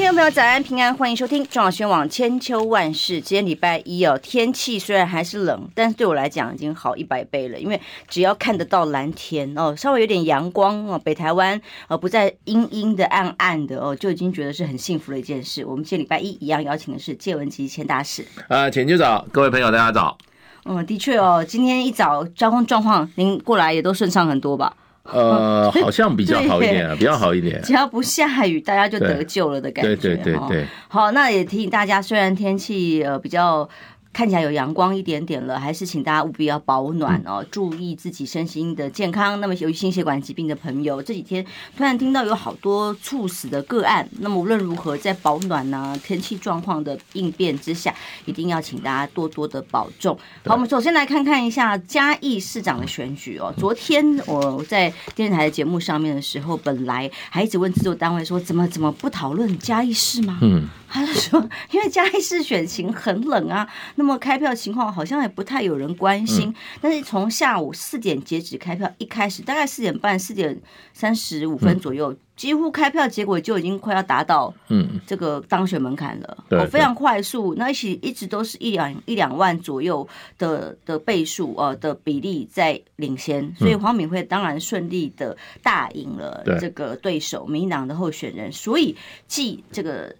听众朋友，早安平安，欢迎收听中广宣网千秋万世。今天礼拜一哦，天气虽然还是冷，但是对我来讲已经好一百倍了，因为只要看得到蓝天哦，稍微有点阳光哦，北台湾呃不再阴阴的、暗暗的哦，就已经觉得是很幸福的一件事。我们今天礼拜一一样邀请的是介文吉钱大使呃，浅秋早，各位朋友大家早。嗯，的确哦，今天一早交通状况您过来也都顺畅很多吧？呃，好像比较好一点啊，比较好一点。只要不下雨，大家就得救了的感觉。对对对对。好，那也提醒大家，虽然天气呃比较。看起来有阳光一点点了，还是请大家务必要保暖哦，注意自己身心的健康。那么，由于心血管疾病的朋友，这几天突然听到有好多猝死的个案。那么，无论如何，在保暖呐、啊、天气状况的应变之下，一定要请大家多多的保重。好，我们首先来看看一下嘉义市长的选举哦。昨天我在电视台的节目上面的时候，本来还一直问制作单位说，怎么怎么不讨论嘉义市吗？嗯。他就说，因为嘉义市选情很冷啊，那么开票情况好像也不太有人关心。但是从下午四点截止开票，一开始大概四点半、四点三十五分左右，几乎开票结果就已经快要达到嗯这个当选门槛了，哦，非常快速。那一起一直都是一两一两万左右的的倍数呃的比例在领先，所以黄敏惠当然顺利的大赢了这个对手民进党的候选人，所以继这个。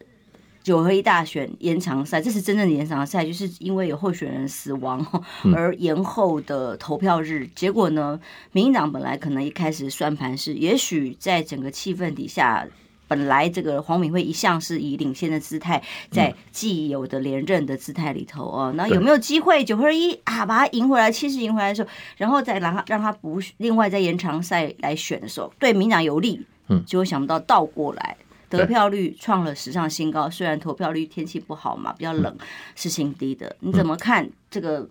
九合一大选延长赛，这是真正的延长赛，就是因为有候选人死亡而延后的投票日。嗯、结果呢，民进党本来可能一开始算盘是，也许在整个气氛底下，本来这个黄敏惠一向是以领先的姿态，在既有的连任的姿态里头哦，那有没有机会九合一啊把他赢回来，七十赢回来的时候，然后再让他让他不另外在延长赛来选的时候，对民党有利，嗯，结果想不到倒过来。得票率创了史上新高，虽然投票率天气不好嘛，比较冷，是新低的。你怎么看这个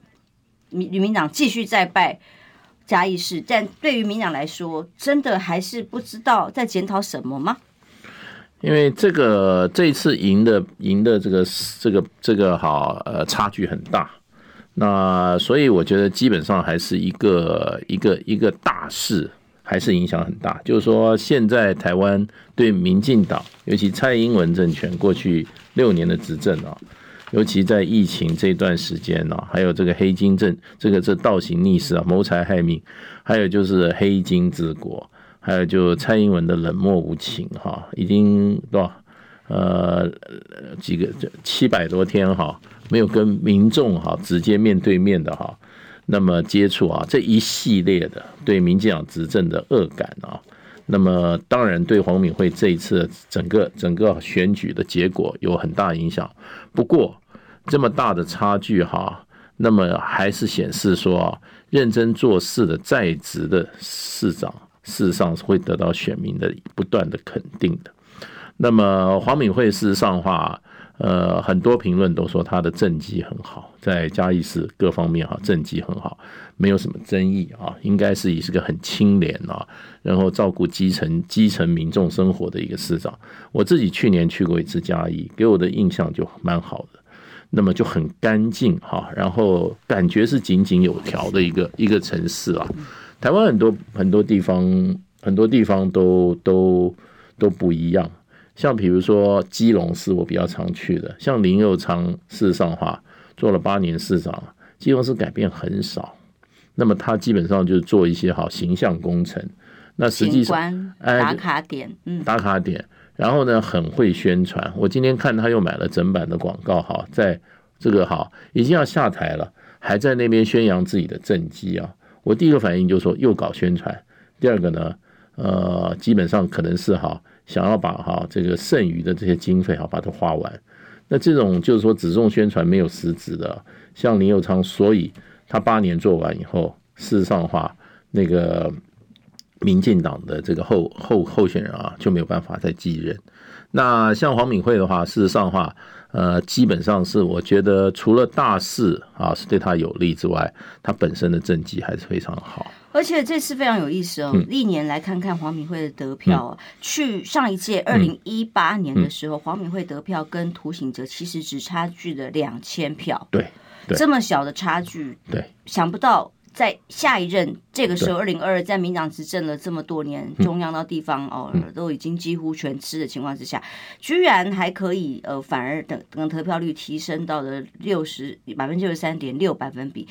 民民党继续再败嘉义市？但对于民党来说，真的还是不知道在检讨什么吗？因为这个这一次赢的赢的这个这个这个好呃差距很大，那所以我觉得基本上还是一个一个一个大势。还是影响很大，就是说，现在台湾对民进党，尤其蔡英文政权过去六年的执政啊，尤其在疫情这段时间呢，还有这个黑金政，这个这倒行逆施啊，谋财害命，还有就是黑金治国，还有就蔡英文的冷漠无情哈，已经多少呃几个七百多天哈，没有跟民众哈直接面对面的哈。那么接触啊，这一系列的对民进党执政的恶感啊，那么当然对黄敏惠这一次整个整个选举的结果有很大影响。不过这么大的差距哈，那么还是显示说啊，认真做事的在职的市长，事实上是会得到选民的不断的肯定的。那么黄敏惠事实上的话。呃，很多评论都说他的政绩很好，在嘉义市各方面哈，政绩很好，没有什么争议啊，应该是也是个很清廉啊，然后照顾基层基层民众生活的一个市长。我自己去年去过一次嘉义，给我的印象就蛮好的，那么就很干净哈，然后感觉是井井有条的一个一个城市啊。台湾很多很多地方很多地方都都都不一样。像比如说基隆是我比较常去的，像林佑昌，事实上话做了八年市长，基隆市改变很少。那么他基本上就是做一些好形象工程，那实际上打卡点，嗯，打卡点，然后呢很会宣传。我今天看他又买了整版的广告，哈，在这个哈已经要下台了，还在那边宣扬自己的政绩啊。我第一个反应就是说又搞宣传，第二个呢，呃，基本上可能是哈。想要把哈这个剩余的这些经费哈把它花完，那这种就是说只重宣传没有实质的，像林佑昌，所以他八年做完以后，事实上的话，那个民进党的这个候候候选人啊就没有办法再继任。那像黄敏惠的话，事实上的话，呃，基本上是我觉得除了大势啊是对他有利之外，他本身的政绩还是非常好。而且这次非常有意思哦，历年来看看黄敏惠的得票，去上一届二零一八年的时候，黄敏惠得票跟涂醒哲其实只差距了两千票，对，这么小的差距，对，想不到。在下一任这个时候，二零二二在民党执政了这么多年，中央到地方哦，都已经几乎全吃的情况之下，居然还可以呃，反而等等得票率提升到了六十百分之六十三点六百分比，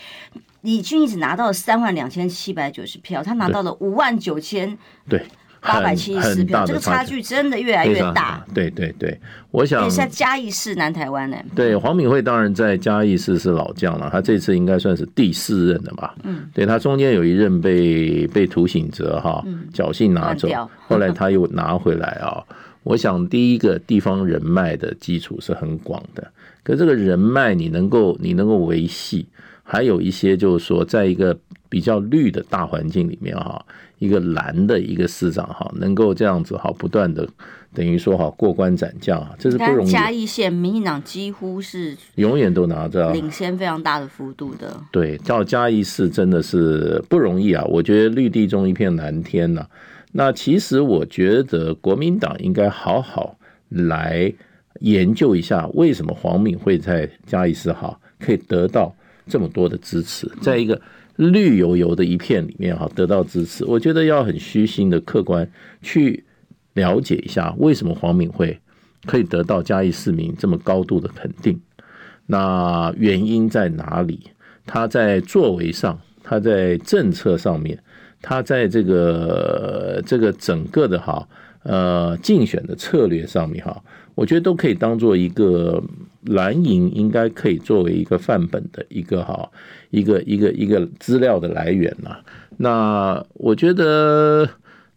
李俊一只拿到了三万两千七百九十票，他拿到了五万九千对。八百七十四票，这个差距真的越来越大。对对对，我想。在嘉义市南台湾呢。对，黄敏惠当然在嘉义市是老将了，他这次应该算是第四任的吧。嗯。对，他中间有一任被被涂醒哲哈侥幸拿走，后来他又拿回来啊。我想第一个地方人脉的基础是很广的，可这个人脉你能够你能够维系，还有一些就是说，在一个比较绿的大环境里面哈。一个蓝的一个市长哈，能够这样子哈，不断的等于说哈过关斩将啊，这是不容易。嘉义县民进党几乎是永远都拿着领先非常大的幅度的。对，到嘉义市真的是不容易啊！我觉得绿地中一片蓝天呐。那其实我觉得国民党应该好好来研究一下，为什么黄敏会在嘉义市哈可以得到这么多的支持，再一个。绿油油的一片里面哈，得到支持，我觉得要很虚心的客观去了解一下，为什么黄敏惠可以得到嘉义市民这么高度的肯定？那原因在哪里？他在作为上，他在政策上面，他在这个这个整个的哈呃竞选的策略上面哈，我觉得都可以当做一个。蓝营应该可以作为一个范本的一个哈一个一个一个资料的来源呐。那我觉得，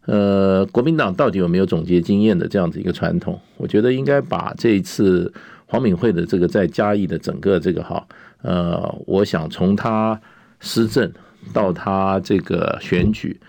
呃，国民党到底有没有总结经验的这样子一个传统？我觉得应该把这一次黄敏惠的这个在嘉义的整个这个哈，呃，我想从他施政到他这个选举，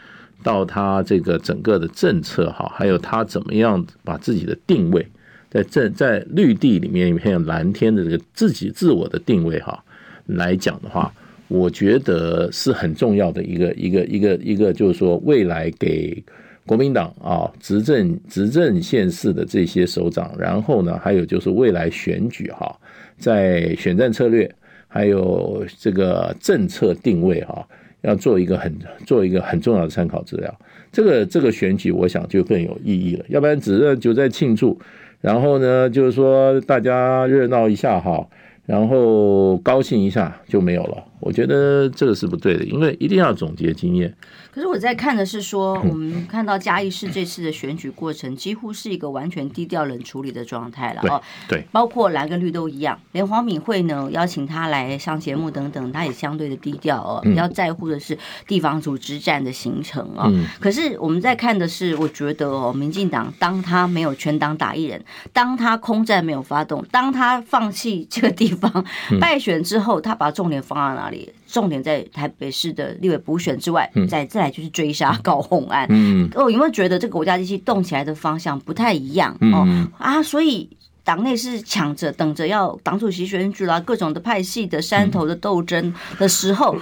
到他这个整个的政策哈，还有他怎么样把自己的定位。在这在绿地里面一片蓝天的这个自己自我的定位哈来讲的话，我觉得是很重要的一个一个一个一个，就是说未来给国民党啊执政执政县市的这些首长，然后呢还有就是未来选举哈，在选战策略还有这个政策定位哈，要做一个很做一个很重要的参考资料。这个这个选举我想就更有意义了，要不然只是就在庆祝。然后呢，就是说大家热闹一下哈，然后高兴一下就没有了。我觉得这个是不对的，因为一定要总结经验。可是我在看的是说，我们看到嘉义市这次的选举过程，几乎是一个完全低调冷处理的状态了哦。对，包括蓝跟绿都一样，连黄敏惠呢邀请他来上节目等等，他也相对的低调哦，比较在乎的是地方组织战的形成哦。可是我们在看的是，我觉得哦，民进党当他没有全党打一人，当他空战没有发动，当他放弃这个地方败选之后，他把重点放在哪里？重点在台北市的立委补选之外，再再来就是追杀高红安。嗯，哦，有没有觉得这个国家机器动起来的方向不太一样？哦啊，所以党内是抢着等着要党主席选举啦，各种的派系的山头的斗争的时候，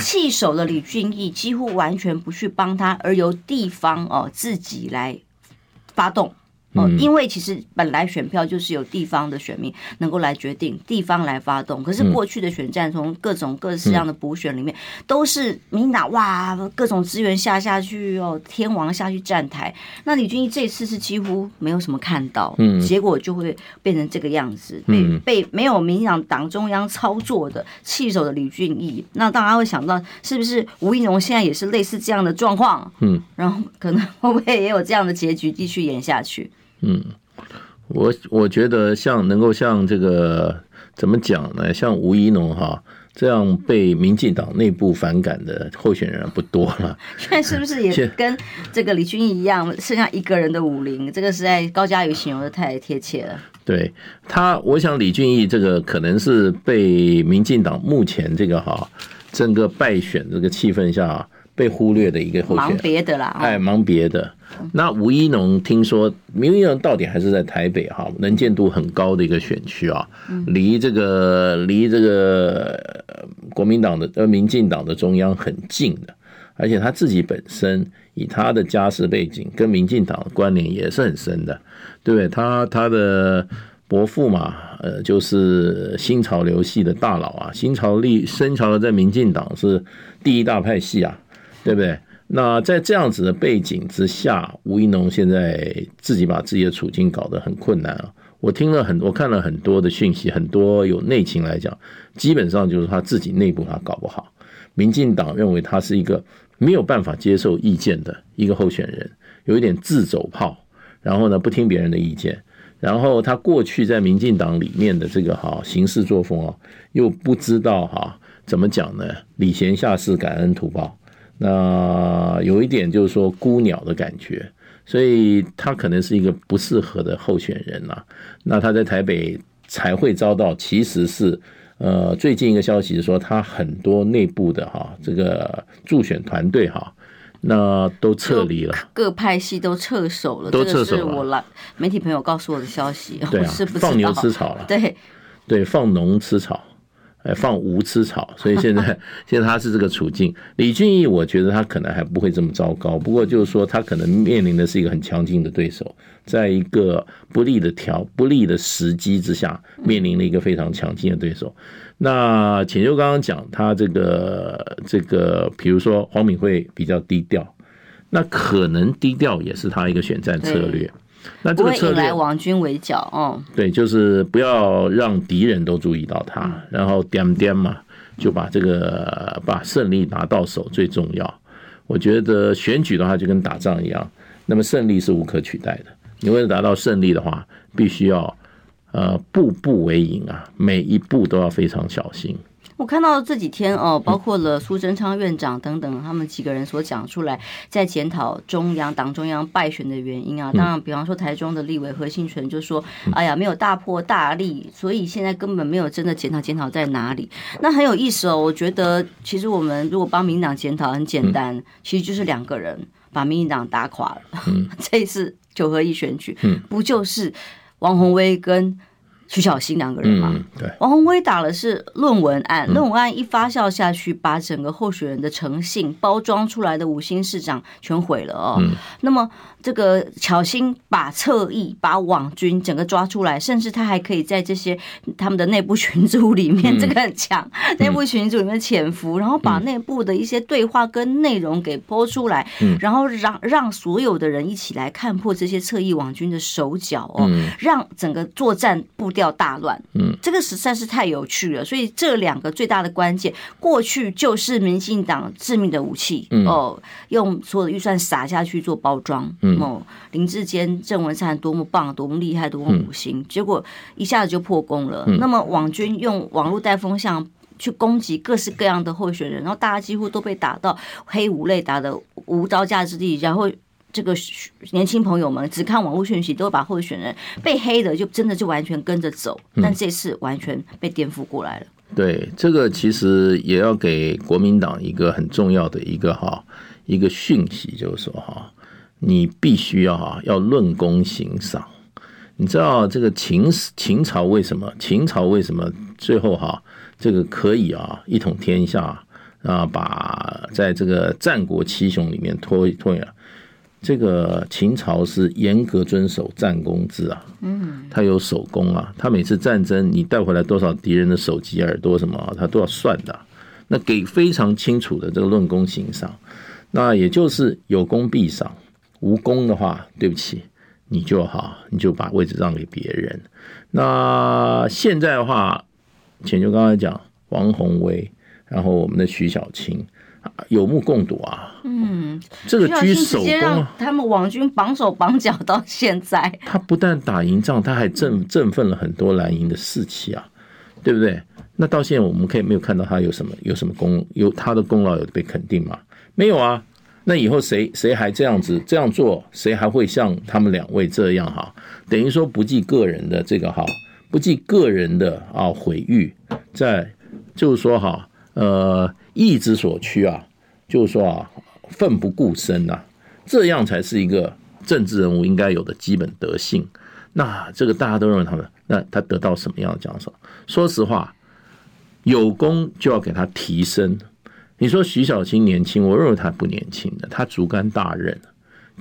弃守了李俊毅，几乎完全不去帮他，而由地方哦自己来发动。哦，因为其实本来选票就是由地方的选民能够来决定，地方来发动。可是过去的选战，从各种各式样的补选里面，都是民进党哇，各种资源下下去哦，天王下去站台。那李俊毅这次是几乎没有什么看到，结果就会变成这个样子，被被没有民进党党中央操作的弃守的李俊毅。那大家会想到，是不是吴怡农现在也是类似这样的状况？嗯，然后可能会不会也有这样的结局继续演下去？嗯，我我觉得像能够像这个怎么讲呢？像吴怡农哈这样被民进党内部反感的候选人不多了。现在是不是也跟这个李俊毅一样，剩下一个人的武林？这个实在高嘉瑜形容的太贴切了。对他，我想李俊毅这个可能是被民进党目前这个哈整个败选这个气氛下。被忽略的一个候选人，忙别的啦，哎，忙别的。那吴一农听说，吴一农到底还是在台北哈，能见度很高的一个选区啊，离这个离这个国民党的呃民进党的中央很近的，而且他自己本身以他的家世背景跟民进党的关联也是很深的，对不对？他他的伯父嘛，呃，就是新潮流系的大佬啊，新潮力新潮流在民进党是第一大派系啊。对不对？那在这样子的背景之下，吴一农现在自己把自己的处境搞得很困难啊！我听了很多，我看了很多的讯息，很多有内情来讲，基本上就是他自己内部他搞不好。民进党认为他是一个没有办法接受意见的一个候选人，有一点自走炮，然后呢，不听别人的意见，然后他过去在民进党里面的这个哈行事作风啊，又不知道哈怎么讲呢？礼贤下士，感恩图报。那有一点就是说孤鸟的感觉，所以他可能是一个不适合的候选人呐。那他在台北才会遭到，其实是呃最近一个消息是说，他很多内部的哈这个助选团队哈，那都撤离了，各派系都撤手了，都撤手了。这个是我来媒体朋友告诉我的消息，对啊，我是不放牛吃草了，对对，放农吃草。放无吃草，所以现在 现在他是这个处境。李俊毅，我觉得他可能还不会这么糟糕，不过就是说他可能面临的是一个很强劲的对手，在一个不利的条不利的时机之下，面临了一个非常强劲的对手。那浅秋刚刚讲他这个这个，比如说黄敏慧比较低调，那可能低调也是他一个选战策略。那这个策略，王军围剿，哦，对，就是不要让敌人都注意到他，然后点点嘛，就把这个把胜利拿到手最重要。我觉得选举的话就跟打仗一样，那么胜利是无可取代的。你为了达到胜利的话，必须要呃步步为营啊，每一步都要非常小心。我看到这几天哦，包括了苏贞昌院长等等，他们几个人所讲出来，在检讨中央党中央败选的原因啊。当然，比方说台中的立委何信纯就说：“哎呀，没有大破大立，所以现在根本没有真的检讨，检讨在哪里？”那很有意思哦。我觉得其实我们如果帮民进党检讨，很简单，其实就是两个人把民进党打垮了。这一次九合一选举，不就是王宏威跟徐巧芯两个人嘛，对，王宏威打的是论文案，论文案一发酵下去，把整个候选人的诚信包装出来的五星市长全毁了哦。那么这个巧芯把侧翼、把网军整个抓出来，甚至他还可以在这些他们的内部群组里面，这个很强，内部群组里面潜伏，然后把内部的一些对话跟内容给播出来，然后让让所有的人一起来看破这些侧翼网军的手脚哦，让整个作战不。掉大乱，嗯，这个实在是太有趣了。所以这两个最大的关键，过去就是民进党致命的武器，嗯、哦，用所有的预算撒下去做包装，嗯，哦，林志坚、郑文灿多么棒，多么厉害，多么五星，结果一下子就破功了。嗯、那么网军用网络带风向去攻击各式各样的候选人，然后大家几乎都被打到黑五类，打的无招架之地，然后。这个年轻朋友们只看网络讯息，都会把候选人被黑的就真的就完全跟着走，但这次完全被颠覆过来了。对，这个其实也要给国民党一个很重要的一个哈一个讯息，就是说哈，你必须要哈要论功行赏。你知道这个秦秦朝为什么秦朝为什么最后哈这个可以啊一统天下啊，把在这个战国七雄里面拖拖延。这个秦朝是严格遵守战功制啊，嗯，他有守功啊，他每次战争你带回来多少敌人的首级耳朵什么，他都要算的，那给非常清楚的这个论功行赏，那也就是有功必赏，无功的话，对不起，你就好，你就把位置让给别人。那现在的话，浅秋刚才讲王鸿薇，然后我们的徐小青。有目共睹啊！嗯，这个居首功啊，他们网军 绑手绑脚到现在。他不但打赢仗，他还振振奋了很多蓝营的士气啊，对不对？那到现在我们可以没有看到他有什么有什么功，有他的功劳有被肯定吗？没有啊。那以后谁谁还这样子这样做，谁还会像他们两位这样哈？等于说不计个人的这个哈，不计个人的啊毁誉，在就是说哈。呃，义之所趋啊，就是说啊，奋不顾身啊，这样才是一个政治人物应该有的基本德性。那这个大家都认为他们，那他得到什么样的奖赏？说实话，有功就要给他提升。你说徐小青年轻，我认为他不年轻的，他竹竿大任，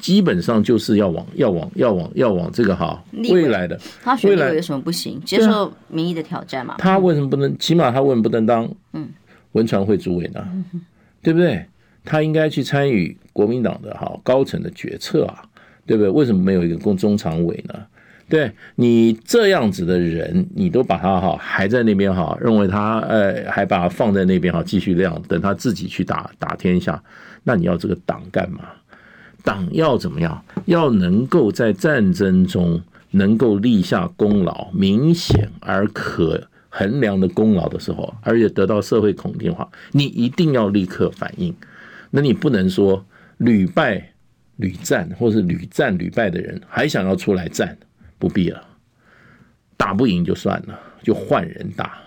基本上就是要往要往要往要往这个哈未来的。他选立委有什么不行？接受民意的挑战嘛？他为什么不能？起码他为什么不能当嗯文传会主委呢？对不对？他应该去参与国民党的哈高层的决策啊，对不对？为什么没有一个共中常委呢？对你这样子的人，你都把他哈还在那边哈，认为他呃还把他放在那边哈继续亮，等他自己去打打天下，那你要这个党干嘛？党要怎么样？要能够在战争中能够立下功劳，明显而可衡量的功劳的时候，而且得到社会肯定的话，你一定要立刻反应。那你不能说屡败屡战，或是屡战屡败的人还想要出来战。不必了，打不赢就算了，就换人打，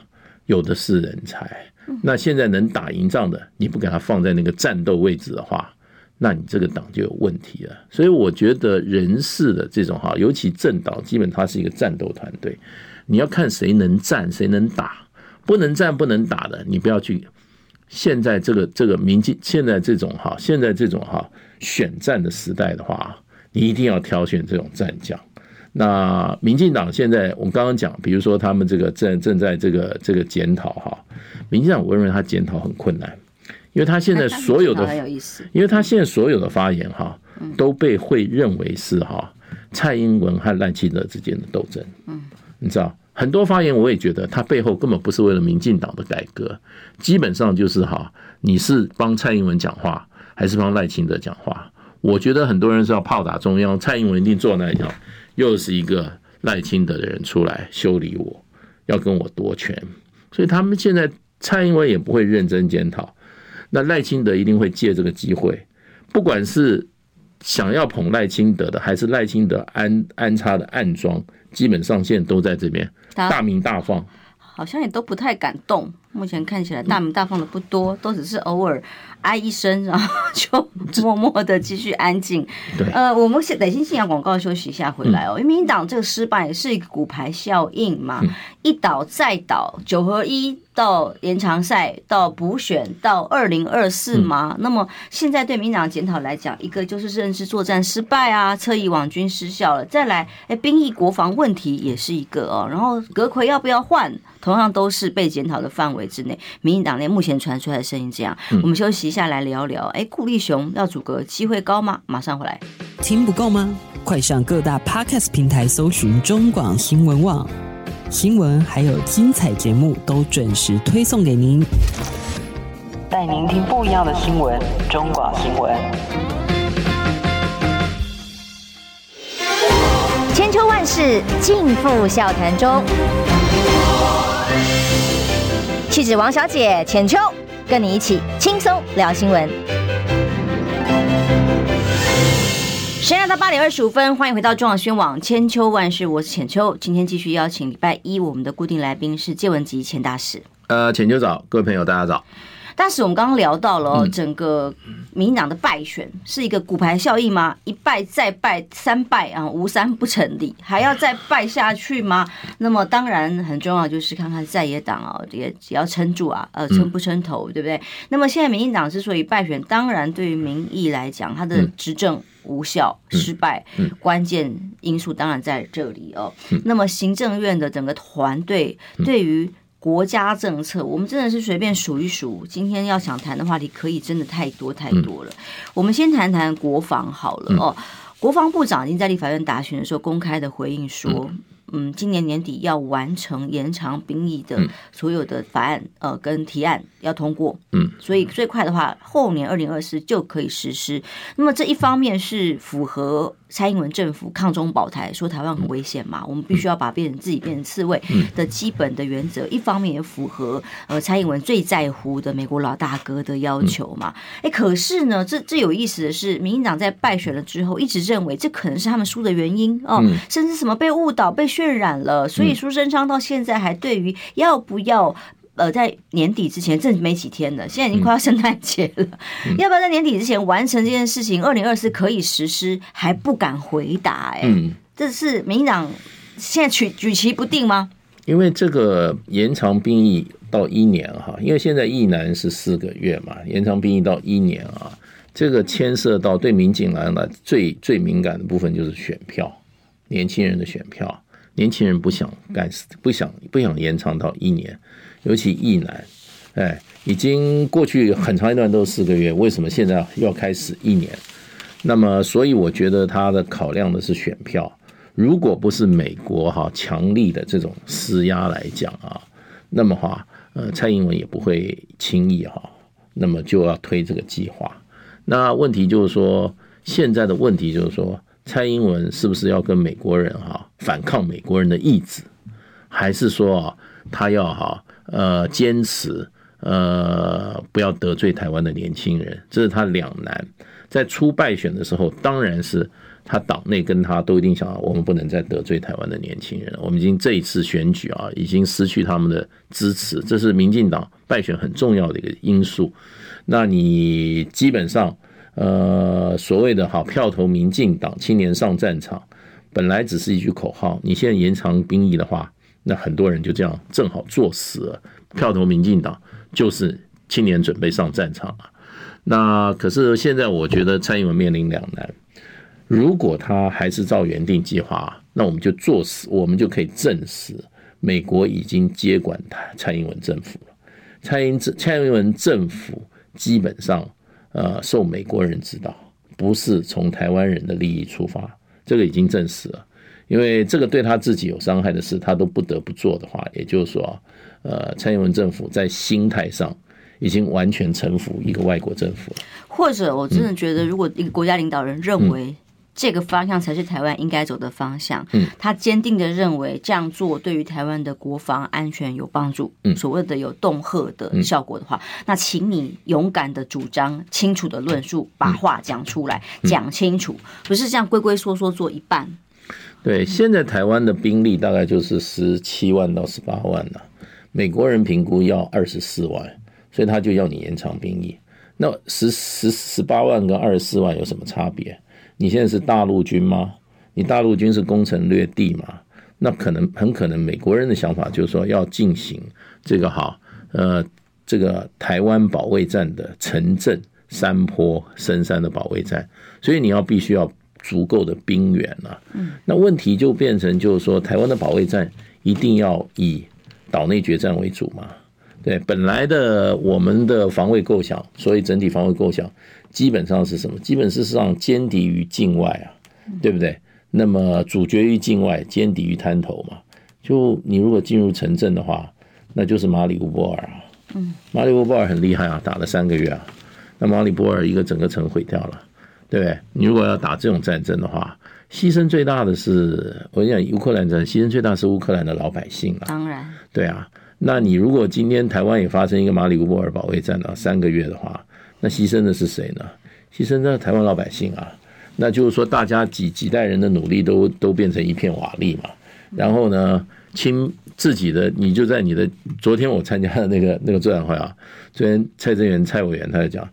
有的是人才。那现在能打赢仗的，你不给他放在那个战斗位置的话，那你这个党就有问题了。所以我觉得人事的这种哈，尤其政党，基本它是一个战斗团队，你要看谁能战，谁能打，不能战不能打的，你不要去。现在这个这个民进，现在这种哈，现在这种哈选战的时代的话，你一定要挑选这种战将。那民进党现在，我刚刚讲，比如说他们这个正正在这个这个检讨哈，民进党我认为他检讨很困难，因为他现在所有的，因为他现在所有的发言哈，都被会认为是哈蔡英文和赖清德之间的斗争，嗯，你知道很多发言我也觉得他背后根本不是为了民进党的改革，基本上就是哈你是帮蔡英文讲话还是帮赖清德讲话？我觉得很多人是要炮打中央，蔡英文一定坐那里讲。又是一个赖清德的人出来修理我，要跟我夺权，所以他们现在蔡英文也不会认真检讨，那赖清德一定会借这个机会，不管是想要捧赖清德的，还是赖清德安安插的暗桩，基本上现在都在这边大明大放，好像也都不太敢动。目前看起来大鸣大放的不多，都只是偶尔。哎一声，然后就默默的继续安静。对，呃，我们先得先进下广告休息一下，回来哦。因为民进党这个失败是一个骨牌效应嘛，一倒再倒，九合一到延长赛到补选到二零二四嘛。那么现在对民进党检讨来讲，一个就是认知作战失败啊，侧翼网军失效了。再来，哎，兵役国防问题也是一个哦。然后阁揆要不要换，同样都是被检讨的范围之内。民进党内目前传出来的声音这样，我们休息。一下来聊聊，哎，顾立雄要组阁机会高吗？马上回来。听不够吗？快上各大 Podcast 平台搜寻中广新闻网新闻，还有精彩节目都准时推送给您，带您听不一样的新闻。中广新闻，千秋万世尽付笑谈中。气质王小姐浅秋。跟你一起轻松聊新闻。时间来到八点二十五分，欢迎回到中广宣网千秋万事，我是浅秋。今天继续邀请礼拜一我们的固定来宾是介文吉钱大使。呃，浅秋早，各位朋友大家早。但是我们刚刚聊到了整个民进党的败选是一个骨牌效应吗？一败再败，三败啊，无三不成立，还要再败下去吗？那么当然很重要就是看看在野党啊，也也要撑住啊，呃，撑不撑头，对不对？那么现在民进党之所以败选，当然对于民意来讲，它的执政无效、失败，关键因素当然在这里哦。那么行政院的整个团队对于国家政策，我们真的是随便数一数。今天要想谈的话题，可以真的太多太多了。我们先谈谈国防好了哦。国防部长已经在立法院答询的时候公开的回应说。嗯，今年年底要完成延长兵役的所有的法案，呃，跟提案要通过。嗯，所以最快的话，后年二零二四就可以实施。那么这一方面是符合蔡英文政府抗中保台，说台湾很危险嘛，我们必须要把变成自己变成刺猬的基本的原则。一方面也符合呃蔡英文最在乎的美国老大哥的要求嘛。哎，可是呢，这这有意思的是，民进党在败选了之后，一直认为这可能是他们输的原因哦，甚至什么被误导被。渲染了，所以苏贞昌到现在还对于要不要呃在年底之前，这没几天了，现在已经快要圣诞节了，嗯、要不要在年底之前完成这件事情？二零二四可以实施，还不敢回答、欸，哎、嗯，这是民进党现在举举棋不定吗？因为这个延长兵役到一年哈，因为现在役男是四个月嘛，延长兵役到一年啊，这个牵涉到对民进党来讲最最敏感的部分就是选票，年轻人的选票，年轻人不想干，不想不想延长到一年，尤其役男，哎，已经过去很长一段都是四个月，为什么现在要开始一年？那么，所以我觉得他的考量的是选票。如果不是美国哈强力的这种施压来讲啊，那么哈呃蔡英文也不会轻易哈，那么就要推这个计划。那问题就是说，现在的问题就是说，蔡英文是不是要跟美国人哈反抗美国人的意志，还是说啊他要哈呃坚持呃不要得罪台湾的年轻人？这是他两难。在初败选的时候，当然是。他党内跟他都一定想，我们不能再得罪台湾的年轻人。我们已经这一次选举啊，已经失去他们的支持，这是民进党败选很重要的一个因素。那你基本上，呃，所谓的好票投民进党，青年上战场，本来只是一句口号。你现在延长兵役的话，那很多人就这样正好作死了，票投民进党就是青年准备上战场了。那可是现在，我觉得蔡英文面临两难。如果他还是照原定计划，那我们就作死，我们就可以证实美国已经接管他蔡英文政府了。蔡英蔡英文政府基本上呃受美国人指导，不是从台湾人的利益出发，这个已经证实了。因为这个对他自己有伤害的事，他都不得不做的话，也就是说，呃，蔡英文政府在心态上已经完全臣服一个外国政府了。或者，我真的觉得，如果一个国家领导人认为、嗯。这个方向才是台湾应该走的方向。嗯，他坚定的认为这样做对于台湾的国防安全有帮助。嗯，所谓的有恫吓的效果的话，那请你勇敢的主张，清楚的论述，把话讲出来，讲清楚，不是这样龟龟缩缩做一半。对，现在台湾的兵力大概就是十七万到十八万了，美国人评估要二十四万，所以他就要你延长兵役。那十十十八万跟二十四万有什么差别？你现在是大陆军吗？你大陆军是攻城略地吗？那可能很可能美国人的想法就是说要进行这个哈呃这个台湾保卫战的城镇山坡深山的保卫战，所以你要必须要足够的兵源啊。嗯那问题就变成就是说台湾的保卫战一定要以岛内决战为主嘛？对，本来的我们的防卫构想，所以整体防卫构想。基本上是什么？基本事实上歼敌于境外啊，对不对？那么主角于境外，歼敌于滩头嘛。就你如果进入城镇的话，那就是马里乌波尔啊。嗯，马里乌波尔很厉害啊，打了三个月啊。那马里波尔一个整个城毁掉了，对不对？你如果要打这种战争的话，牺牲最大的是我跟你讲，乌克兰战牺牲最大是乌克兰的老百姓啊。当然，对啊。那你如果今天台湾也发生一个马里乌波尔保卫战啊，三个月的话。那牺牲的是谁呢？牺牲的台湾老百姓啊！那就是说，大家几几代人的努力都都变成一片瓦砾嘛。然后呢，亲自己的，你就在你的昨天我参加的那个那个座谈会啊，昨天蔡正元蔡委员他就讲，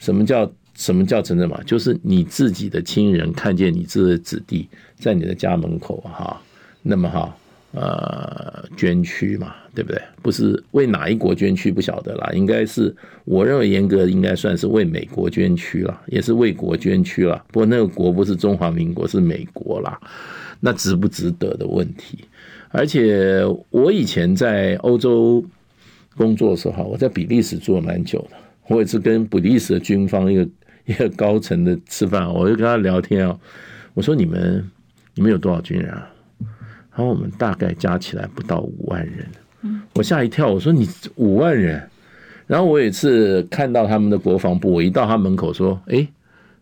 什么叫什么叫真正嘛？就是你自己的亲人看见你自己的子弟在你的家门口哈，那么哈。呃，捐躯嘛，对不对？不是为哪一国捐躯不晓得啦，应该是我认为严格应该算是为美国捐躯了，也是为国捐躯了。不过那个国不是中华民国，是美国啦，那值不值得的问题。而且我以前在欧洲工作的时候，我在比利时做了蛮久的，我也是跟比利时的军方一个一个高层的吃饭，我就跟他聊天啊，我说你们你们有多少军人啊？然后我们大概加起来不到五万人，我吓一跳，我说你五万人。然后我有一次看到他们的国防部，我一到他门口说：“哎，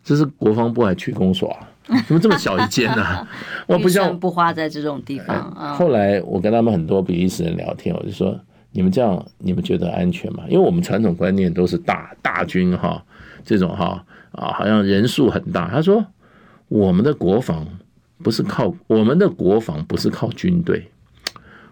这是国防部还区公所啊？怎么这么小一间呢？”我不像不花在这种地方。后来我跟他们很多比利时人聊天，我就说：“你们这样，你们觉得安全吗？因为我们传统观念都是大大军哈，这种哈啊，好像人数很大。”他说：“我们的国防。”不是靠我们的国防，不是靠军队，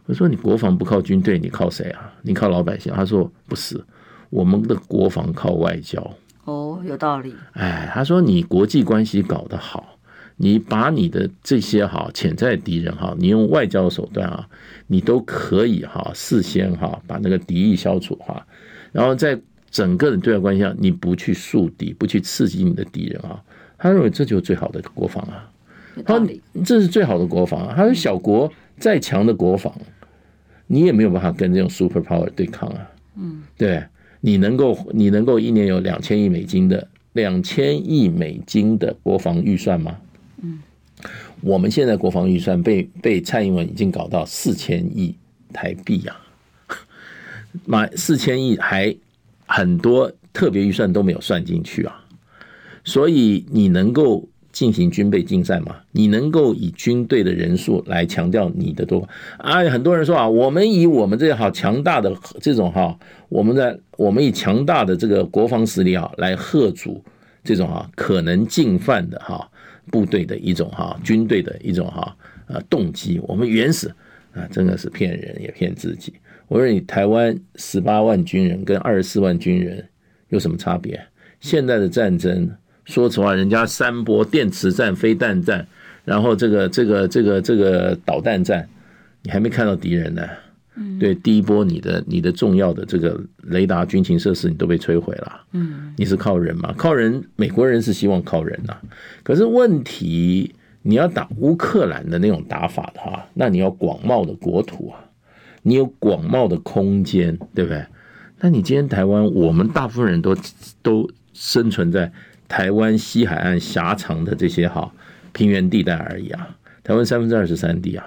我说你国防不靠军队，你靠谁啊？你靠老百姓？他说不是，我们的国防靠外交。哦，有道理。哎，他说你国际关系搞得好，你把你的这些哈潜在敌人哈，你用外交手段啊，你都可以哈事先哈把那个敌意消除哈，然后在整个的对外关系上，你不去树敌，不去刺激你的敌人啊，他认为这就是最好的国防啊。他说这是最好的国防啊。他说小国再强的国防，你也没有办法跟这种 super power 对抗啊。嗯，对。你能够，你能够一年有两千亿美金的两千亿美金的国防预算吗？嗯，我们现在国防预算被被蔡英文已经搞到四千亿台币呀，买四千亿还很多特别预算都没有算进去啊，所以你能够。进行军备竞赛吗？你能够以军队的人数来强调你的多啊？很多人说啊，我们以我们这个好强大的这种哈，我们的我们以强大的这个国防实力啊，来吓阻这种啊可能进犯的哈部队的一种哈军队的一种哈呃动机。我们原始啊，真的是骗人也骗自己。我说你台湾十八万军人跟二十四万军人有什么差别？现在的战争。说实话，人家三波电磁战、飞弹战，然后这个、这个、这个、这个导弹战，你还没看到敌人呢。嗯，对，第一波你的、你的重要的这个雷达、军情设施，你都被摧毁了。嗯，你是靠人吗？靠人，美国人是希望靠人呐。可是问题，你要打乌克兰的那种打法的话，那你要广袤的国土啊，你有广袤的空间，对不对？那你今天台湾，我们大部分人都都生存在。台湾西海岸狭长的这些哈平原地带而已啊，台湾三分之二是山地啊，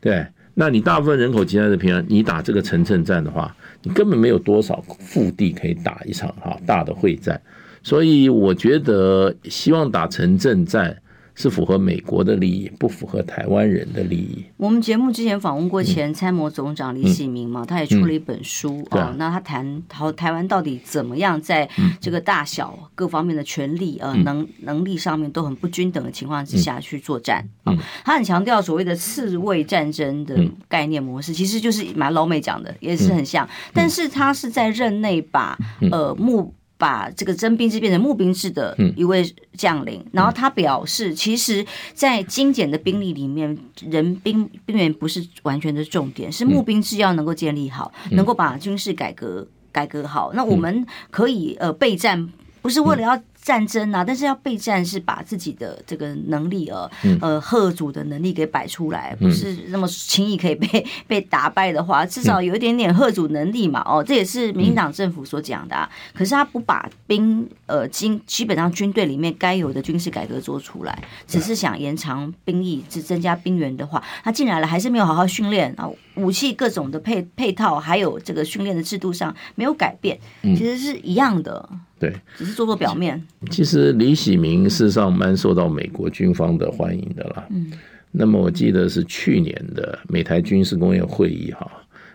对，那你大部分人口集中在平原，你打这个城镇战的话，你根本没有多少腹地可以打一场哈大的会战，所以我觉得希望打城镇战。是符合美国的利益，不符合台湾人的利益。我们节目之前访问过前参谋总长李喜明嘛，嗯、他也出了一本书啊、嗯哦。那他谈台台湾到底怎么样在这个大小各方面的权力呃能能力上面都很不均等的情况之下去作战啊、嗯哦。他很强调所谓的刺猬战争的概念模式，其实就是蛮老美讲的，也是很像。但是他是在任内把呃目。把这个征兵制变成募兵制的一位将领，然后他表示，其实，在精简的兵力里面，人兵兵员不是完全的重点，是募兵制要能够建立好，能够把军事改革改革好。那我们可以呃备战，不是为了要。战争啊，但是要备战是把自己的这个能力呃、嗯、呃贺主的能力给摆出来，不是那么轻易可以被 被打败的话，至少有一点点贺主能力嘛。哦，这也是民进党政府所讲的、啊。可是他不把兵呃军基本上军队里面该有的军事改革做出来，只是想延长兵役，只增加兵员的话，他进来了还是没有好好训练啊，武器各种的配配套，还有这个训练的制度上没有改变，其实是一样的。对，只是做做表面。其实李喜明事实上蛮受到美国军方的欢迎的啦。嗯，那么我记得是去年的美台军事工业会议哈，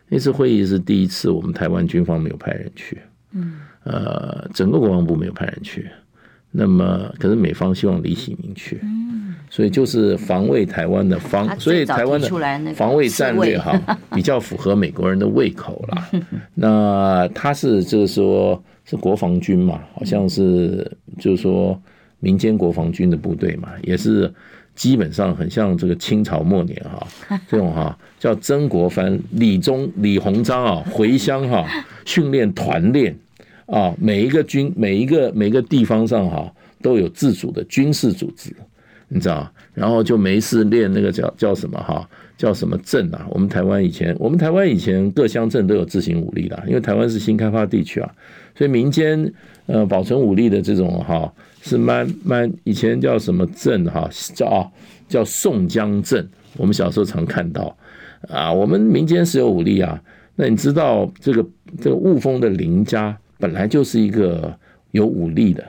那次会议是第一次我们台湾军方没有派人去。嗯，呃，整个国防部没有派人去。那么，可是美方希望李喜明去。嗯，所以就是防卫台湾的防，所以台湾的防卫战略哈比较符合美国人的胃口啦。那他是就是说。是国防军嘛？好像是，就是说民间国防军的部队嘛，也是基本上很像这个清朝末年哈，这种哈叫曾国藩、李宗、李鸿章啊回乡哈训练团练啊，每一个军每一个每个地方上哈都有自主的军事组织，你知道？然后就没事练那个叫叫什么哈？叫什么镇啊？我们台湾以前我们台湾以前各乡镇都有自行武力的，因为台湾是新开发地区啊。所以民间呃保存武力的这种哈是蛮蛮以前叫什么镇哈叫啊叫宋江镇，我们小时候常看到啊，我们民间是有武力啊。那你知道这个这个雾峰的林家本来就是一个有武力的，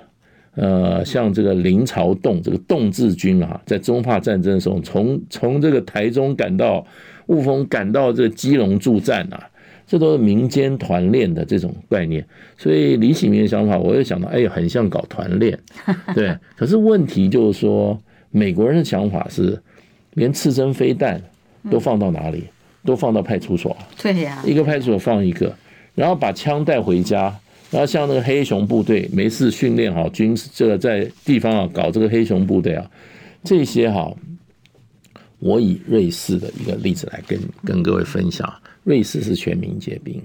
呃，像这个林朝栋这个栋志军啊，在中法战争的时候，从从这个台中赶到雾峰，赶到这个基隆助战啊。这都是民间团练的这种概念，所以李喜明的想法，我又想到，哎，很像搞团练，对。可是问题就是说，美国人的想法是，连刺针飞弹都放到哪里？都放到派出所。对呀，一个派出所放一个，然后把枪带回家，然后像那个黑熊部队，没事训练好军事，这个在地方啊搞这个黑熊部队啊，这些哈，我以瑞士的一个例子来跟跟各位分享，瑞士是全民皆兵，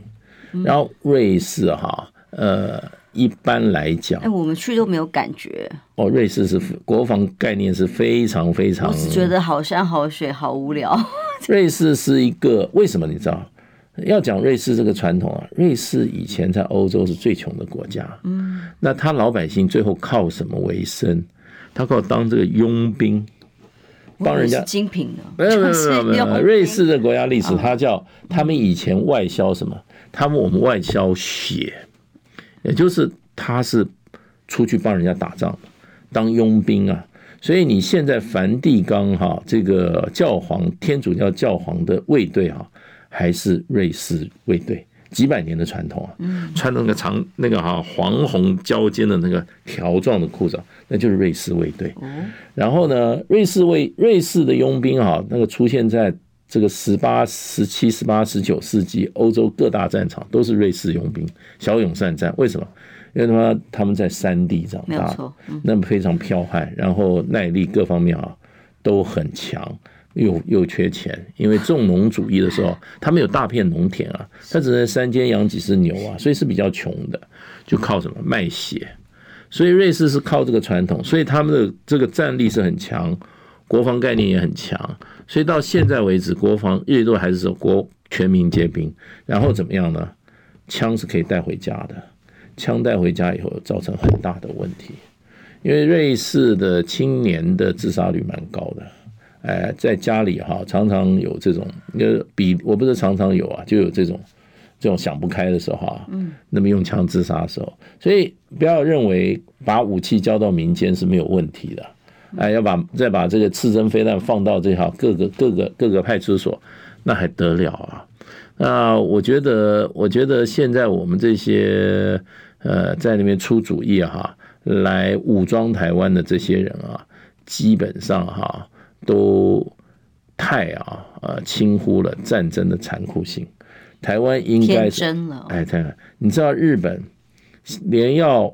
然后瑞士哈，呃。一般来讲，哎，我们去都没有感觉。哦，瑞士是国防概念是非常非常，我只觉得好山好水好无聊。瑞士是一个为什么你知道？要讲瑞士这个传统啊，瑞士以前在欧洲是最穷的国家。嗯，那他老百姓最后靠什么为生？他靠当这个佣兵，帮人家精品的。没有没有没有 没有，瑞士的国家历史，他叫他们以前外销什么？他们我们外销血。也就是他是出去帮人家打仗，当佣兵啊，所以你现在梵蒂冈哈这个教皇天主教教皇的卫队哈，还是瑞士卫队，几百年的传统啊，穿那个长那个哈黄红交间的那个条状的裤子，那就是瑞士卫队。然后呢，瑞士卫瑞士的佣兵哈，那个出现在。这个十八、十七、十八、十九世纪，欧洲各大战场都是瑞士佣兵，骁勇善战。为什么？因为他们他们在山地长大，那么非常剽悍，然后耐力各方面啊都很强，又又缺钱，因为重农主义的时候，他们有大片农田啊，他只能山间养几只牛啊，所以是比较穷的，就靠什么卖血。所以瑞士是靠这个传统，所以他们的这个战力是很强，国防概念也很强。所以到现在为止，国防一直都还是说国全民皆兵，然后怎么样呢？枪是可以带回家的，枪带回家以后造成很大的问题，因为瑞士的青年的自杀率蛮高的，哎，在家里哈常常有这种，呃，比我不是常常有啊，就有这种这种想不开的时候啊，嗯，那么用枪自杀的时候，所以不要认为把武器交到民间是没有问题的。哎，要把再把这个刺针飞弹放到这哈各个各个各个派出所，那还得了啊？那我觉得，我觉得现在我们这些呃在那边出主意哈，来武装台湾的这些人啊，基本上哈都太啊呃轻忽了战争的残酷性。台湾应该是哎，看看，你知道日本连要。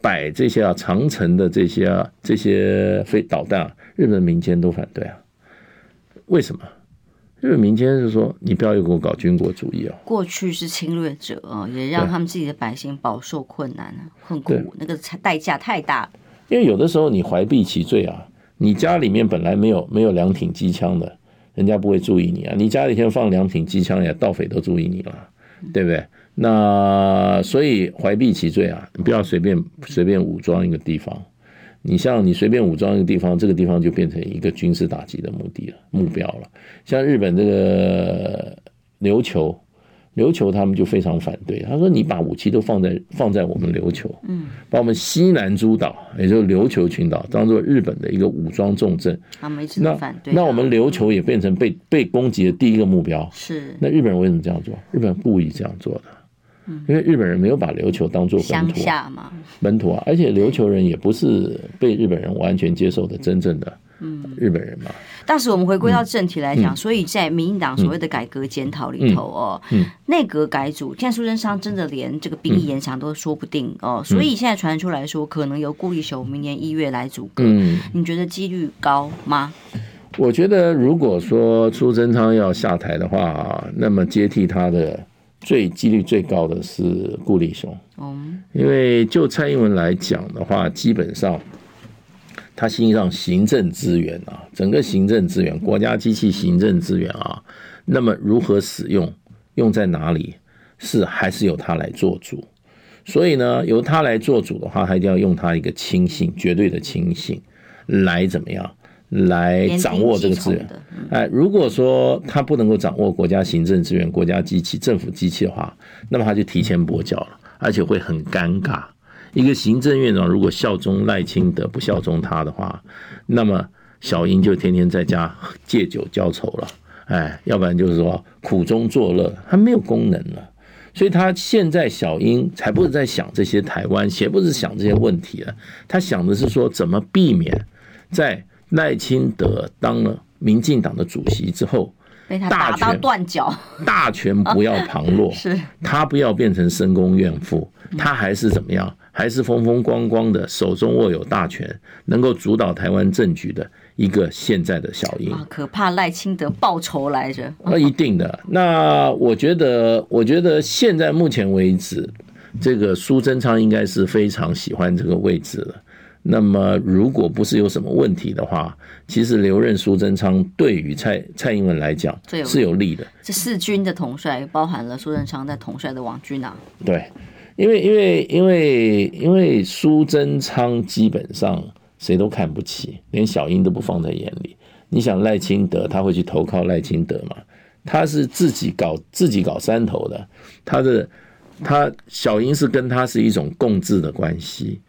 摆这些啊，长城的这些啊，这些飞导弹啊，日本民间都反对啊。为什么？日本民间是说，你不要又给我搞军国主义啊。过去是侵略者啊，也让他们自己的百姓饱受困难啊，困苦，那个代价太大了。因为有的时候你怀璧其罪啊，你家里面本来没有没有两挺机枪的，人家不会注意你啊。你家里先放两挺机枪，也盗匪都注意你了，对不对？那所以怀璧其罪啊，你不要随便随便武装一个地方。你像你随便武装一个地方，这个地方就变成一个军事打击的目的了，目标了。像日本这个琉球。琉球他们就非常反对，他说：“你把武器都放在放在我们琉球，嗯，把我们西南诸岛，也就是琉球群岛，当做日本的一个武装重镇。”他们一直反对。那那我们琉球也变成被被攻击的第一个目标。是。那日本人为什么这样做？日本人故意这样做的，因为日本人没有把琉球当做本土啊，本土啊，而且琉球人也不是被日本人完全接受的真正的。嗯，日本人嘛。但是我们回归到正题来讲，嗯、所以在民进党所谓的改革检讨里头哦，内阁改组，现在苏贞昌真的连这个兵役延长都说不定哦，嗯、所以现在传出来说，可能由顾立雄明年一月来组阁，嗯，你觉得几率高吗？我觉得如果说苏贞昌要下台的话，那么接替他的最几率最高的是顾立雄，嗯，因为就蔡英文来讲的话，基本上。他实际上行政资源啊，整个行政资源、国家机器行政资源啊，那么如何使用，用在哪里，是还是由他来做主。所以呢，由他来做主的话，他一定要用他一个亲信，绝对的亲信来怎么样，来掌握这个资源。哎，如果说他不能够掌握国家行政资源、国家机器、政府机器的话，那么他就提前跛脚了，而且会很尴尬。一个行政院长如果效忠赖清德，不效忠他的话，那么小英就天天在家借酒浇愁了，哎，要不然就是说苦中作乐，他没有功能了。所以他现在小英才不是在想这些台湾，也不是想这些问题了，他想的是说怎么避免在赖清德当了民进党的主席之后，被他打到断脚，大权不要旁落，是他不要变成深宫怨妇，他还是怎么样？还是风风光光的，手中握有大权，能够主导台湾政局的一个现在的小英。可怕赖清德报仇来着，那一定的。那我觉得，我觉得现在目前为止，这个苏贞昌应该是非常喜欢这个位置了。那么，如果不是有什么问题的话，其实留任苏贞昌对于蔡蔡英文来讲是有利的。这四军的统帅包含了苏贞昌在统帅的王军啊。对，因为因为因为因为苏贞昌基本上谁都看不起，连小英都不放在眼里。你想赖清德他会去投靠赖清德吗？他是自己搞自己搞山头的，他的他小英是跟他是一种共治的关系。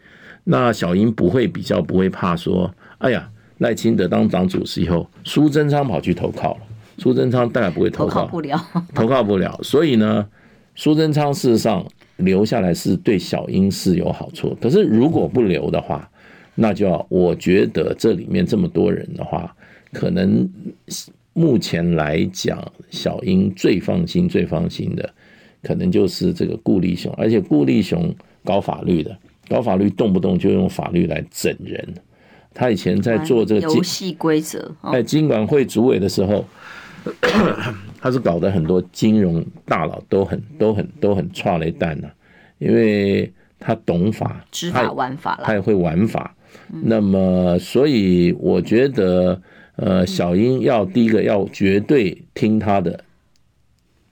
那小英不会比较不会怕说，哎呀，赖清德当党主席以后，苏贞昌跑去投靠了，苏贞昌当然不会投靠，投靠不了，投靠不了。所以呢，苏贞昌事实上留下来是对小英是有好处。可是如果不留的话，那就要我觉得这里面这么多人的话，可能目前来讲，小英最放心、最放心的，可能就是这个顾立雄，而且顾立雄搞法律的。搞法律动不动就用法律来整人，他以前在做这个游戏规则，在金管会主委的时候，他是搞得很多金融大佬都很都很都很剉咧等呐，因为他懂法，知法玩法，他也会玩法。那么，所以我觉得，呃，小英要第一个要绝对听他的。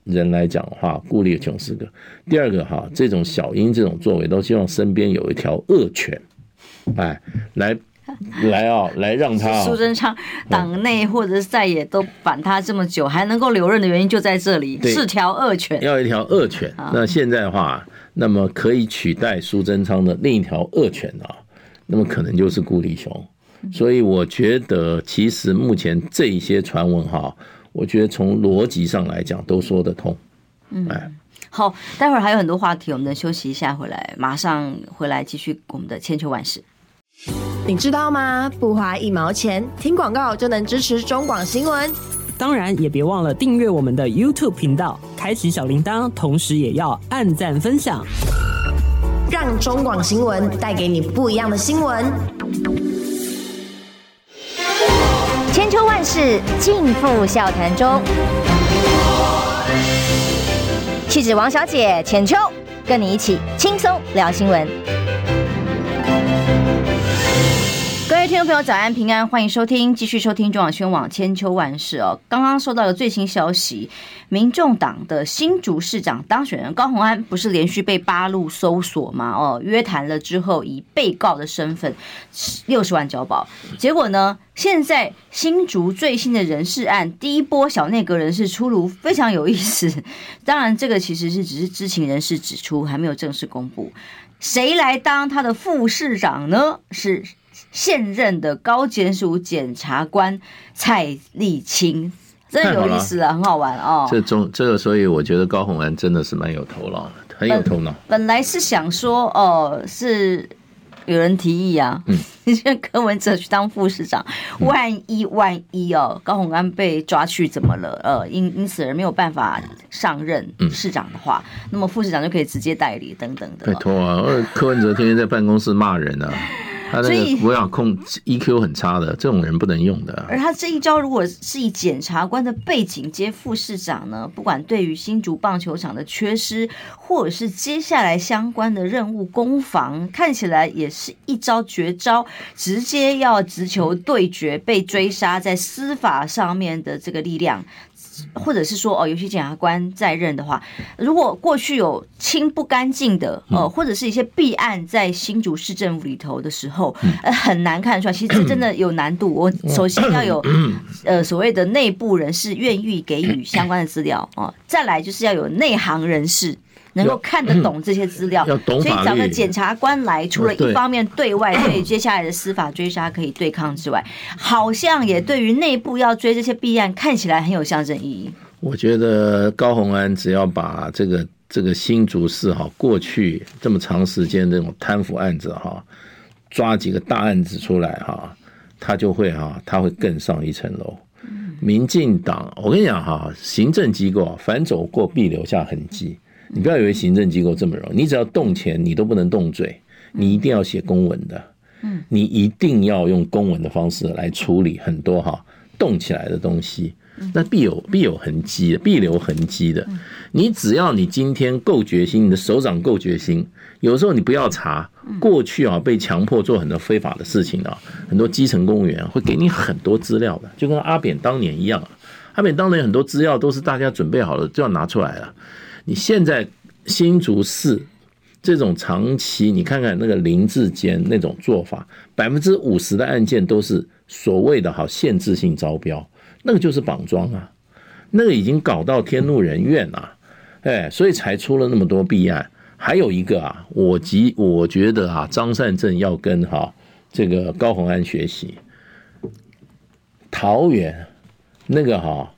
人来讲的话，顾立琼是个。第二个哈，这种小英这种作为，都希望身边有一条恶犬，哎，来 来啊，来让他苏贞昌党内或者是在野都反他这么久，还能够留任的原因就在这里，是条恶犬，要一条恶犬。那现在的话，那么可以取代苏贞昌的另一条恶犬啊，那么可能就是顾立雄。所以我觉得，其实目前这一些传闻哈。我觉得从逻辑上来讲都说得通，嗯，哎，好，待会儿还有很多话题，我们休息一下，回来马上回来继续我们的千秋万世。你知道吗？不花一毛钱，听广告就能支持中广新闻。当然，也别忘了订阅我们的 YouTube 频道，开启小铃铛，同时也要按赞分享，让中广新闻带给你不一样的新闻。千秋万世尽付笑谈中，气质王小姐浅秋，跟你一起轻松聊新闻。众朋友，早安平安，欢迎收听，继续收听中广宣网千秋万世哦。刚刚收到的最新消息，民众党的新竹市长当选人高虹安不是连续被八路搜索吗？哦，约谈了之后，以被告的身份六十万交保。结果呢，现在新竹最新的人事案，第一波小内阁人士出炉，非常有意思。当然，这个其实是只是知情人士指出，还没有正式公布，谁来当他的副市长呢？是。现任的高检署检察官蔡立清，真的有意思啊，很好玩哦。这种这个，所以我觉得高红安真的是蛮有头脑的，很有头脑。本，本来是想说，哦，是有人提议啊，嗯，让 柯文哲去当副市长，万一万一哦，高红安被抓去怎么了？呃，因因此而没有办法上任市长的话，嗯、那么副市长就可以直接代理等等的。拜托啊，柯文哲天天在办公室骂人啊。他那个不要控 EQ 很差的这种人不能用的。而他这一招如果是以检察官的背景接副市长呢，不管对于新竹棒球场的缺失，或者是接下来相关的任务攻防，看起来也是一招绝招，直接要直球对决被追杀在司法上面的这个力量。或者是说哦，有些检察官在任的话，如果过去有清不干净的，呃，或者是一些弊案在新竹市政府里头的时候，呃，很难看得出来。其实真的有难度。我首先要有呃所谓的内部人士愿意给予相关的资料哦，再来就是要有内行人士。能够看得懂这些资料，所以找个检察官来，除了一方面对外对接下来的司法追杀可以对抗之外，好像也对于内部要追这些弊案，看起来很有象征意义。我觉得高虹安只要把这个这个新竹市哈过去这么长时间这种贪腐案子哈抓几个大案子出来哈，他就会哈他会更上一层楼。民进党，我跟你讲哈，行政机构反走过必留下痕迹。你不要以为行政机构这么容易，你只要动钱，你都不能动嘴，你一定要写公文的。嗯，你一定要用公文的方式来处理很多哈动起来的东西，那必有必有痕迹的，必留痕迹的。你只要你今天够决心，你的首长够决心，有时候你不要查过去啊，被强迫做很多非法的事情啊，很多基层公务员会给你很多资料的，就跟阿扁当年一样，阿扁当年很多资料都是大家准备好了就要拿出来了。你现在新竹市。这种长期，你看看那个林志坚那种做法，百分之五十的案件都是所谓的好限制性招标，那个就是绑桩啊，那个已经搞到天怒人怨了，哎，所以才出了那么多弊案。还有一个啊，我及，我觉得啊，张善政要跟哈这个高虹安学习，桃园那个哈。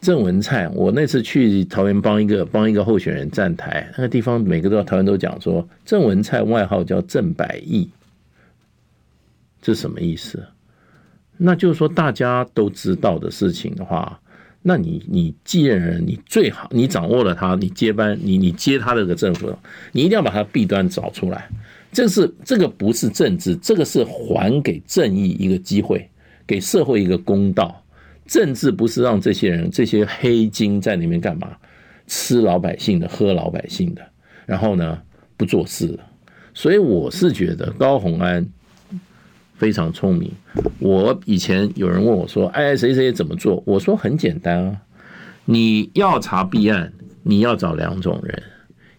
郑文灿，我那次去桃园帮一个帮一个候选人站台，那个地方每个都桃园都讲说，郑文灿外号叫郑百亿，这什么意思？那就是说大家都知道的事情的话，那你你继任人，你最好你掌握了他，你接班，你你接他这个政府，你一定要把他弊端找出来。这是这个不是政治，这个是还给正义一个机会，给社会一个公道。政治不是让这些人这些黑金在里面干嘛？吃老百姓的，喝老百姓的，然后呢，不做事。所以我是觉得高虹安非常聪明。我以前有人问我说：“哎，谁谁怎么做？”我说很简单啊，你要查弊案，你要找两种人，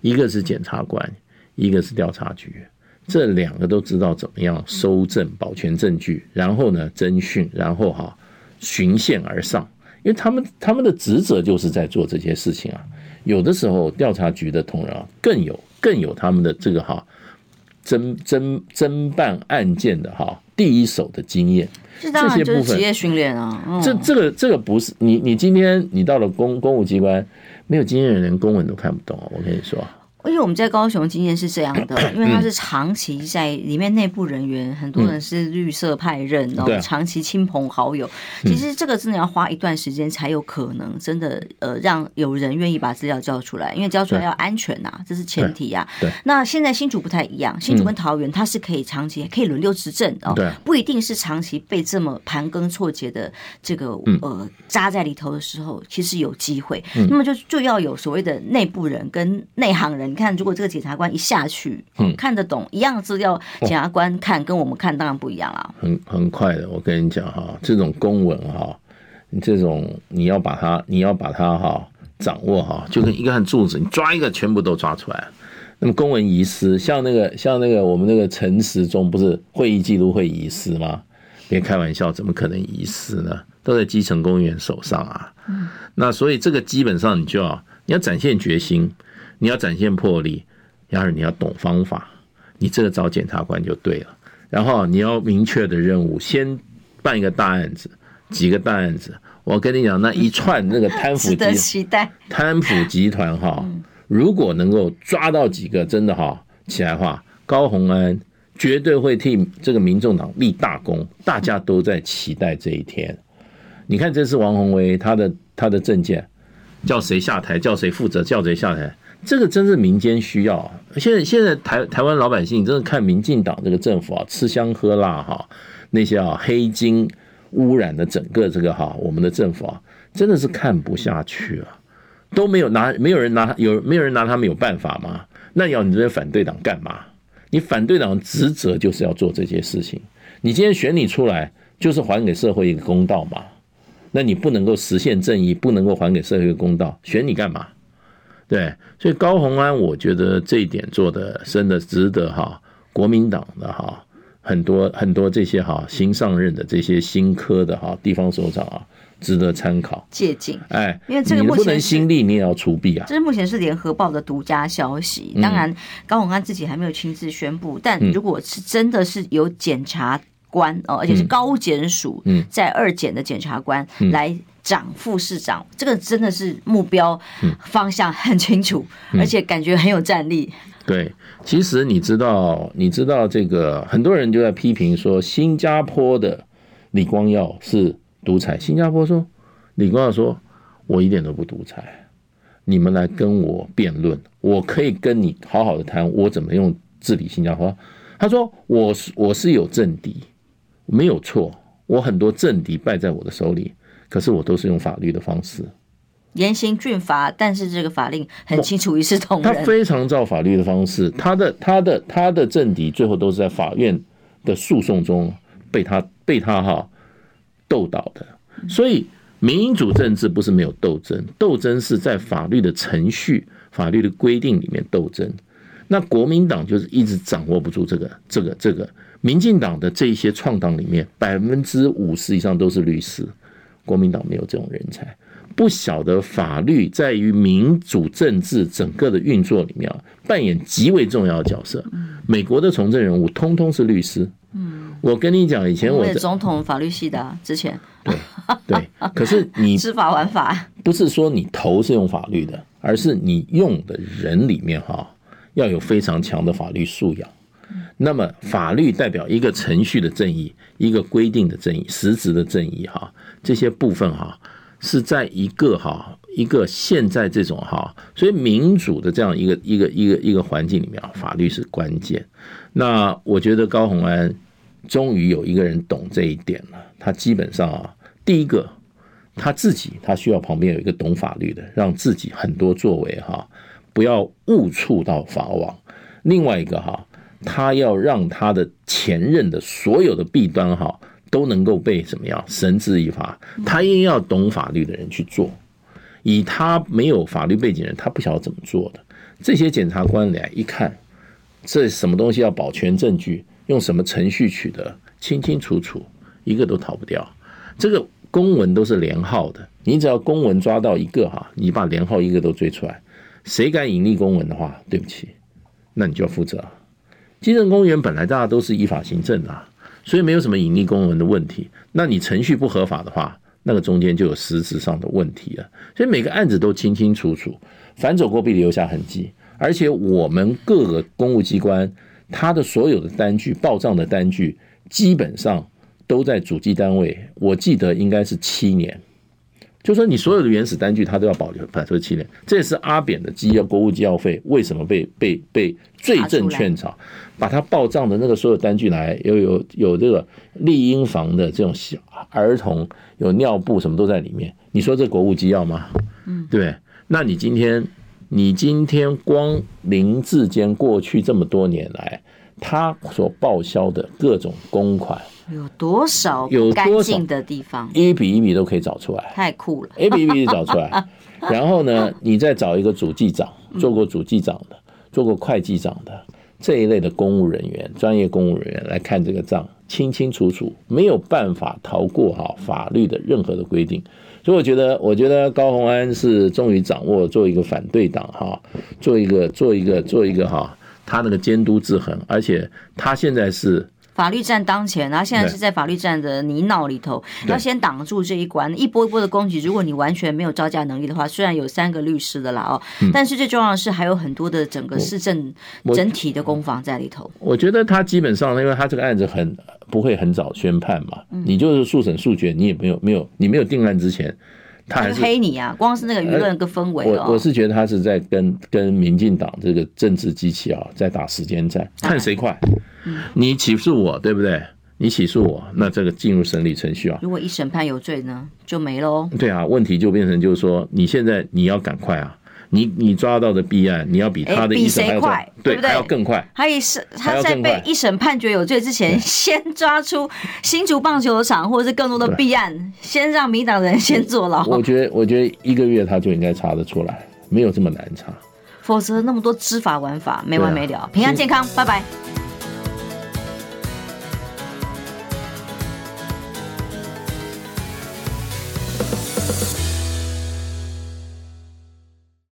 一个是检察官，一个是调查局，这两个都知道怎么样收证、保全证据，然后呢侦讯，然后哈。循线而上，因为他们他们的职责就是在做这些事情啊。有的时候调查局的同仁啊，更有更有他们的这个哈侦侦侦办案件的哈第一手的经验。这些部分职业训练啊，这这个这个不是你你今天你到了公公务机关，没有经验的人连公文都看不懂啊，我跟你说。因为我们在高雄经验是这样的，因为他是长期在里面内部人员，很多人是绿色派任，然后长期亲朋好友。其实这个真的要花一段时间才有可能真的呃让有人愿意把资料交出来，因为交出来要安全呐，这是前提呀。对。那现在新竹不太一样，新竹跟桃园它是可以长期可以轮流执政哦，不一定是长期被这么盘根错节的这个呃扎在里头的时候，其实有机会。那么就就要有所谓的内部人跟内行人。你看，如果这个检察官一下去，嗯，看得懂一样的资料，检察官看跟我们看当然不一样了。很很快的，我跟你讲哈，这种公文哈，你这种你要把它，你要把它哈掌握哈，就跟一个柱子，你抓一个全部都抓出来。那么公文遗失，像那个像那个我们那个陈时中不是会议记录会遗失吗？别开玩笑，怎么可能遗失呢？都在基层公务员手上啊。嗯，那所以这个基本上你就要你要展现决心。你要展现魄力，然后你要懂方法，你这个找检察官就对了。然后你要明确的任务，先办一个大案子，几个大案子。我跟你讲，那一串那个贪腐 集贪腐集团哈，如果能够抓到几个真的哈起来的话，高虹安绝对会替这个民众党立大功。大家都在期待这一天。你看，这次王宏威他的他的政见，叫谁下台，叫谁负责，叫谁下台。这个真是民间需要！现在现在台台湾老百姓真的看民进党这个政府啊，吃香喝辣哈，那些啊黑金污染的整个这个哈，我们的政府啊，真的是看不下去啊，都没有拿，没有人拿，有没有人拿他们有办法吗？那要你这些反对党干嘛？你反对党的职责就是要做这些事情。你今天选你出来，就是还给社会一个公道嘛？那你不能够实现正义，不能够还给社会一个公道，选你干嘛？对，所以高鸿安，我觉得这一点做的真的值得哈，国民党的哈很多很多这些哈新上任的这些新科的哈地方首长啊，值得参考借鉴。哎，因为这个目前不能新立，你也要除弊啊。这是目前是联合报的独家消息，当然高鸿安自己还没有亲自宣布，但如果是真的是有检察官哦，而且是高检署在二检的检察官来。长副市长，这个真的是目标方向很清楚，嗯、而且感觉很有战力。对，其实你知道，你知道这个很多人就在批评说，新加坡的李光耀是独裁。新加坡说，李光耀说，我一点都不独裁，你们来跟我辩论，我可以跟你好好的谈，我怎么用治理新加坡。他说，我是我是有政敌，没有错，我很多政敌败在我的手里，可是我都是用法律的方式。严刑峻法，但是这个法令很清楚，一视同仁。他非常照法律的方式，他的他的他的政敌最后都是在法院的诉讼中被他被他哈斗倒的。所以民主政治不是没有斗争，斗争是在法律的程序、法律的规定里面斗争。那国民党就是一直掌握不住这个这个这个。民进党的这一些创党里面，百分之五十以上都是律师，国民党没有这种人才。不晓得法律在于民主政治整个的运作里面扮演极为重要的角色。美国的从政人物通通是律师。嗯，我跟你讲，以前我是总统法律系的，之前对对。可是你 知法玩法，不是说你头是用法律的，而是你用的人里面哈要有非常强的法律素养。那么法律代表一个程序的正义，一个规定的正义，实质的正义哈，这些部分哈。是在一个哈一个现在这种哈，所以民主的这样一个一个一个一个环境里面啊，法律是关键。那我觉得高虹安终于有一个人懂这一点了。他基本上啊，第一个他自己他需要旁边有一个懂法律的，让自己很多作为哈不要误触到法网。另外一个哈，他要让他的前任的所有的弊端哈。都能够被怎么样绳之以法，他也要懂法律的人去做，以他没有法律背景的人，他不晓得怎么做的。这些检察官来一看，这什么东西要保全证据，用什么程序取得，清清楚楚，一个都逃不掉。这个公文都是连号的，你只要公文抓到一个哈，你把连号一个都追出来，谁敢隐匿公文的话，对不起，那你就要负责。基政公园本来大家都是依法行政的。所以没有什么隐匿公文的问题。那你程序不合法的话，那个中间就有实质上的问题了。所以每个案子都清清楚楚，反走过必留下痕迹。而且我们各个公务机关，它的所有的单据、报账的单据，基本上都在主计单位。我记得应该是七年。就说你所有的原始单据，他都要保留，反正七年。这也是阿扁的机要国务机要费为什么被被被罪证确凿，把他报账的那个所有单据来，有有有这个丽婴房的这种小儿童有尿布什么都在里面。你说这国务机要吗？嗯，对。那你今天你今天光林志坚过去这么多年来，他所报销的各种公款。有多少有干净的地方？一笔一笔都可以找出来，太酷了！一笔一笔找出来，然后呢，你再找一个主计长，做过主计长的，做过会计长的这一类的公务人员，专业公务人员来看这个账，清清楚楚，没有办法逃过哈法律的任何的规定。所以我觉得，我觉得高鸿安是终于掌握做一个反对党哈，做一个做一个做一个哈，他那个监督制衡，而且他现在是。法律战当前，然后现在是在法律战的泥淖里头，要先挡住这一关，一波一波的攻击。如果你完全没有招架能力的话，虽然有三个律师的啦哦，但是最重要的是还有很多的整个市政整体的攻防在里头。我觉得他基本上，因为他这个案子很不会很早宣判嘛，你就是速审速决，你也没有没有你没有定案之前。他还是黑你啊！光是那个舆论跟氛围，我我是觉得他是在跟跟民进党这个政治机器啊，在打时间战，看谁快。你起诉我，对不对？你起诉我，那这个进入审理程序啊。如果一审判有罪呢，就没喽。对啊，问题就变成就是说，你现在你要赶快啊。你你抓到的弊案，你要比他的一审还要快，对不对？还要更快。他一审他在被一审判决有罪之前，先抓出新竹棒球场或者是更多的弊案，先让民党人先坐牢。我觉得，我觉得一个月他就应该查得出来，没有这么难查。否则那么多知法玩法没完没了。平安健康，拜拜。